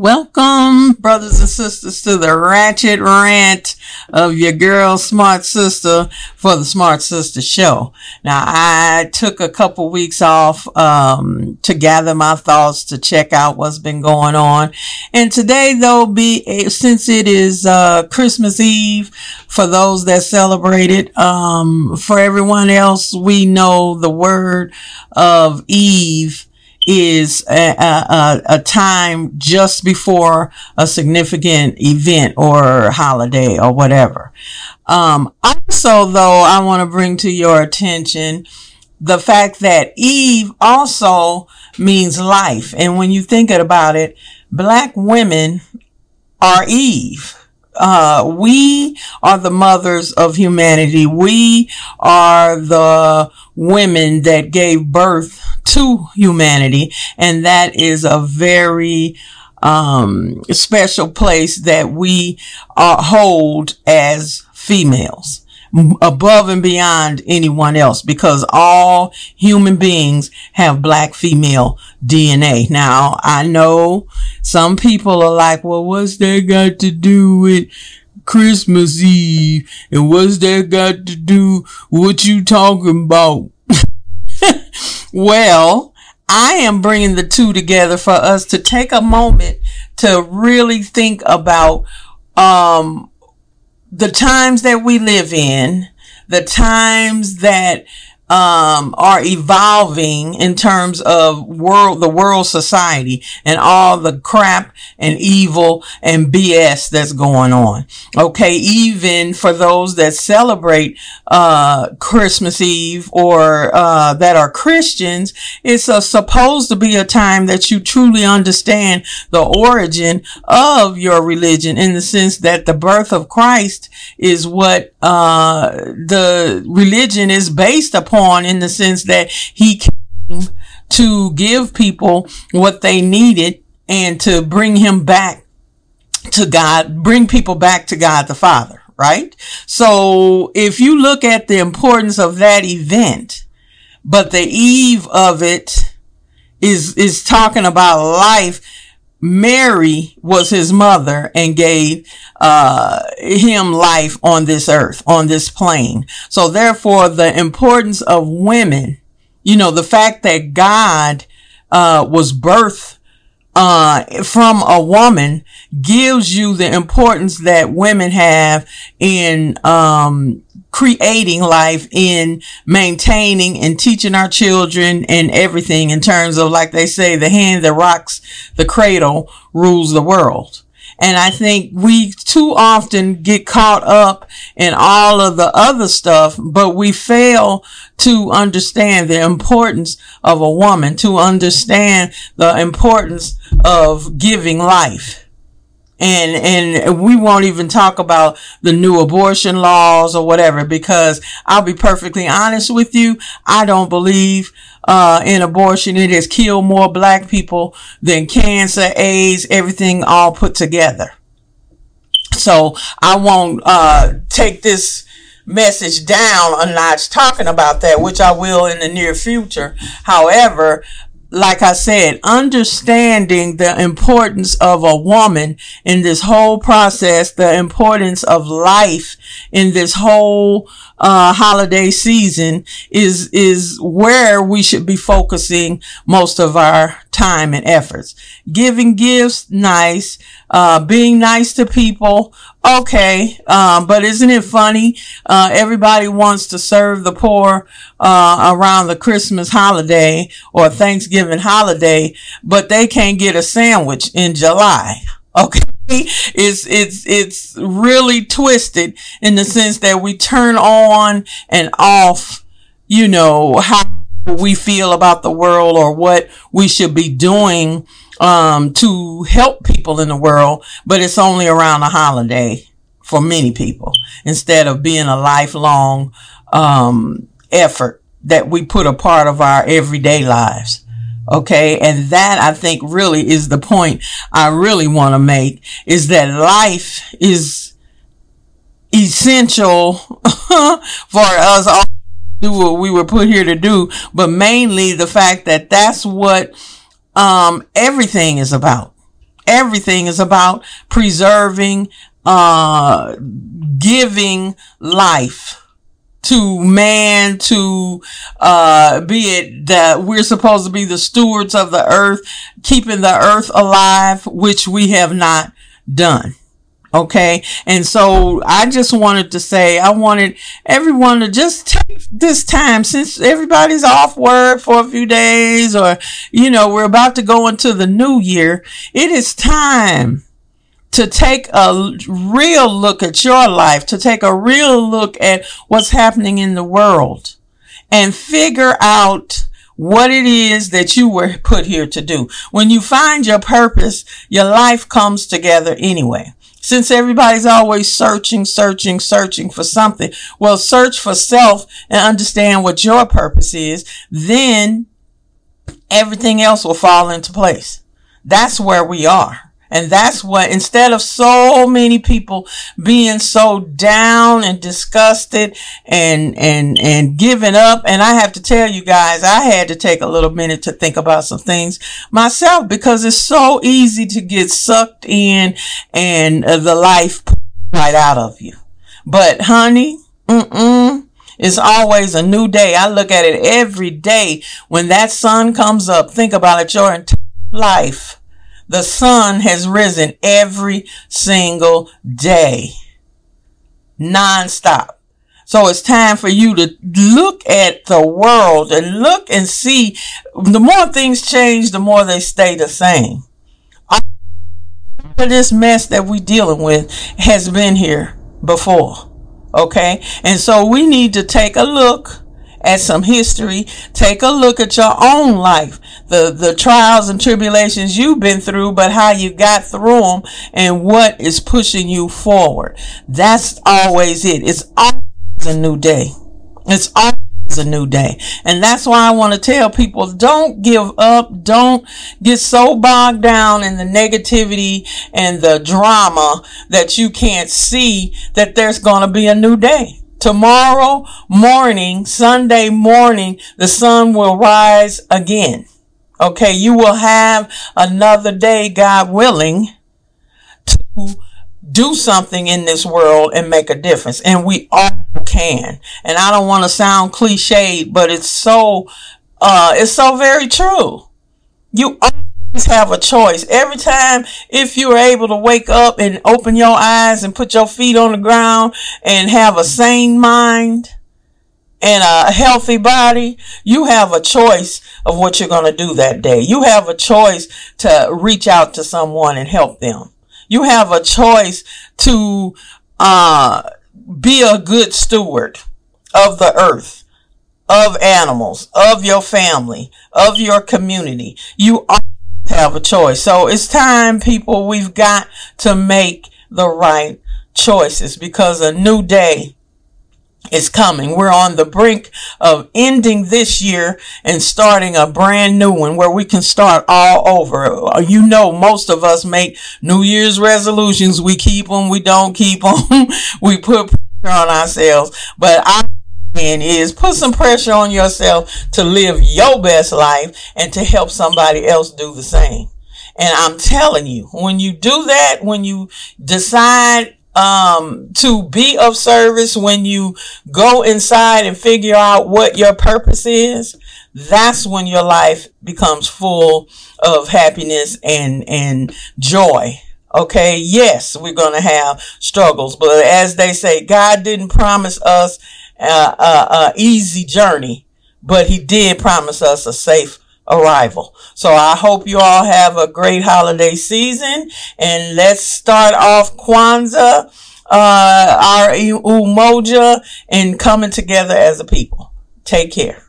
Welcome, brothers and sisters, to the ratchet rant of your girl, Smart Sister, for the Smart Sister Show. Now, I took a couple weeks off um, to gather my thoughts to check out what's been going on, and today, though, be since it is uh, Christmas Eve for those that celebrate it, um, for everyone else, we know the word of Eve is a, a, a, time just before a significant event or holiday or whatever. Um, also, though, I want to bring to your attention the fact that Eve also means life. And when you think about it, black women are Eve. Uh, we are the mothers of humanity. We are the women that gave birth to humanity. And that is a very, um, special place that we uh, hold as females above and beyond anyone else because all human beings have black female DNA. Now, I know some people are like, well, what's that got to do with Christmas Eve? And what's that got to do what you talking about? Well, I am bringing the two together for us to take a moment to really think about, um, the times that we live in, the times that um, are evolving in terms of world, the world society and all the crap and evil and BS that's going on. Okay. Even for those that celebrate, uh, Christmas Eve or, uh, that are Christians, it's a, supposed to be a time that you truly understand the origin of your religion in the sense that the birth of Christ is what, uh, the religion is based upon on in the sense that he came to give people what they needed and to bring him back to God, bring people back to God the Father, right? So if you look at the importance of that event, but the eve of it is, is talking about life, Mary was his mother and gave uh, him life on this earth, on this plane. So therefore, the importance of women, you know, the fact that God uh, was birthed uh, from a woman gives you the importance that women have in um, creating life in maintaining and teaching our children and everything in terms of, like they say, the hand that rocks the cradle rules the world. And I think we too often get caught up in all of the other stuff, but we fail to understand the importance of a woman, to understand the importance of giving life and and we won't even talk about the new abortion laws or whatever because I'll be perfectly honest with you. I don't believe uh, in abortion. It has killed more black people than cancer AIDS everything all put together. So I won't uh, take this message down a notch talking about that which I will in the near future. However like I said, understanding the importance of a woman in this whole process, the importance of life in this whole uh, holiday season is is where we should be focusing most of our time and efforts. Giving gifts, nice. Uh, being nice to people, okay. Um, but isn't it funny? Uh, everybody wants to serve the poor uh, around the Christmas holiday or Thanksgiving holiday, but they can't get a sandwich in July. Okay. It's, it's, it's really twisted in the sense that we turn on and off, you know, how we feel about the world or what we should be doing, um, to help people in the world, but it's only around a holiday for many people instead of being a lifelong, um, effort that we put a part of our everyday lives. Okay. And that I think really is the point I really want to make is that life is essential for us all do what we were put here to do, but mainly the fact that that's what, um, everything is about. Everything is about preserving, uh, giving life to man to uh be it that we're supposed to be the stewards of the earth keeping the earth alive which we have not done Okay. And so I just wanted to say, I wanted everyone to just take this time since everybody's off work for a few days or, you know, we're about to go into the new year. It is time to take a real look at your life, to take a real look at what's happening in the world and figure out what it is that you were put here to do. When you find your purpose, your life comes together anyway. Since everybody's always searching, searching, searching for something, well, search for self and understand what your purpose is. Then everything else will fall into place. That's where we are. And that's what, instead of so many people being so down and disgusted and, and, and giving up. And I have to tell you guys, I had to take a little minute to think about some things myself because it's so easy to get sucked in and uh, the life right out of you. But honey, mm-mm. It's always a new day. I look at it every day when that sun comes up. Think about it. Your entire life the sun has risen every single day, nonstop. So it's time for you to look at the world and look and see. The more things change, the more they stay the same. This mess that we're dealing with has been here before. Okay. And so we need to take a look at some history. Take a look at your own life, the, the trials and tribulations you've been through, but how you got through them and what is pushing you forward. That's always it. It's always a new day. It's always a new day. And that's why I want to tell people don't give up. Don't get so bogged down in the negativity and the drama that you can't see that there's going to be a new day. Tomorrow morning, Sunday morning, the sun will rise again. Okay. You will have another day, God willing, to do something in this world and make a difference. And we all can. And I don't want to sound cliched, but it's so, uh, it's so very true. You always have a choice. Every time, if you are able to wake up and open your eyes and put your feet on the ground and have a sane mind and a healthy body, you have a choice of what you're going to do that day. You have a choice to reach out to someone and help them. You have a choice to, uh, be a good steward of the earth, of animals, of your family, of your community. You have a choice. So it's time, people, we've got to make the right choices because a new day is coming. We're on the brink of ending this year and starting a brand new one where we can start all over. You know, most of us make New Year's resolutions. We keep them. We don't keep them. we put pressure on ourselves, but I is put some pressure on yourself to live your best life and to help somebody else do the same. And I'm telling you, when you do that, when you decide um, to be of service, when you go inside and figure out what your purpose is, that's when your life becomes full of happiness and, and joy. Okay. Yes, we're going to have struggles, but as they say, God didn't promise us a, uh, uh, easy journey, but he did promise us a safe arrival. So I hope you all have a great holiday season and let's start off Kwanzaa, uh, our Umoja and coming together as a people. Take care.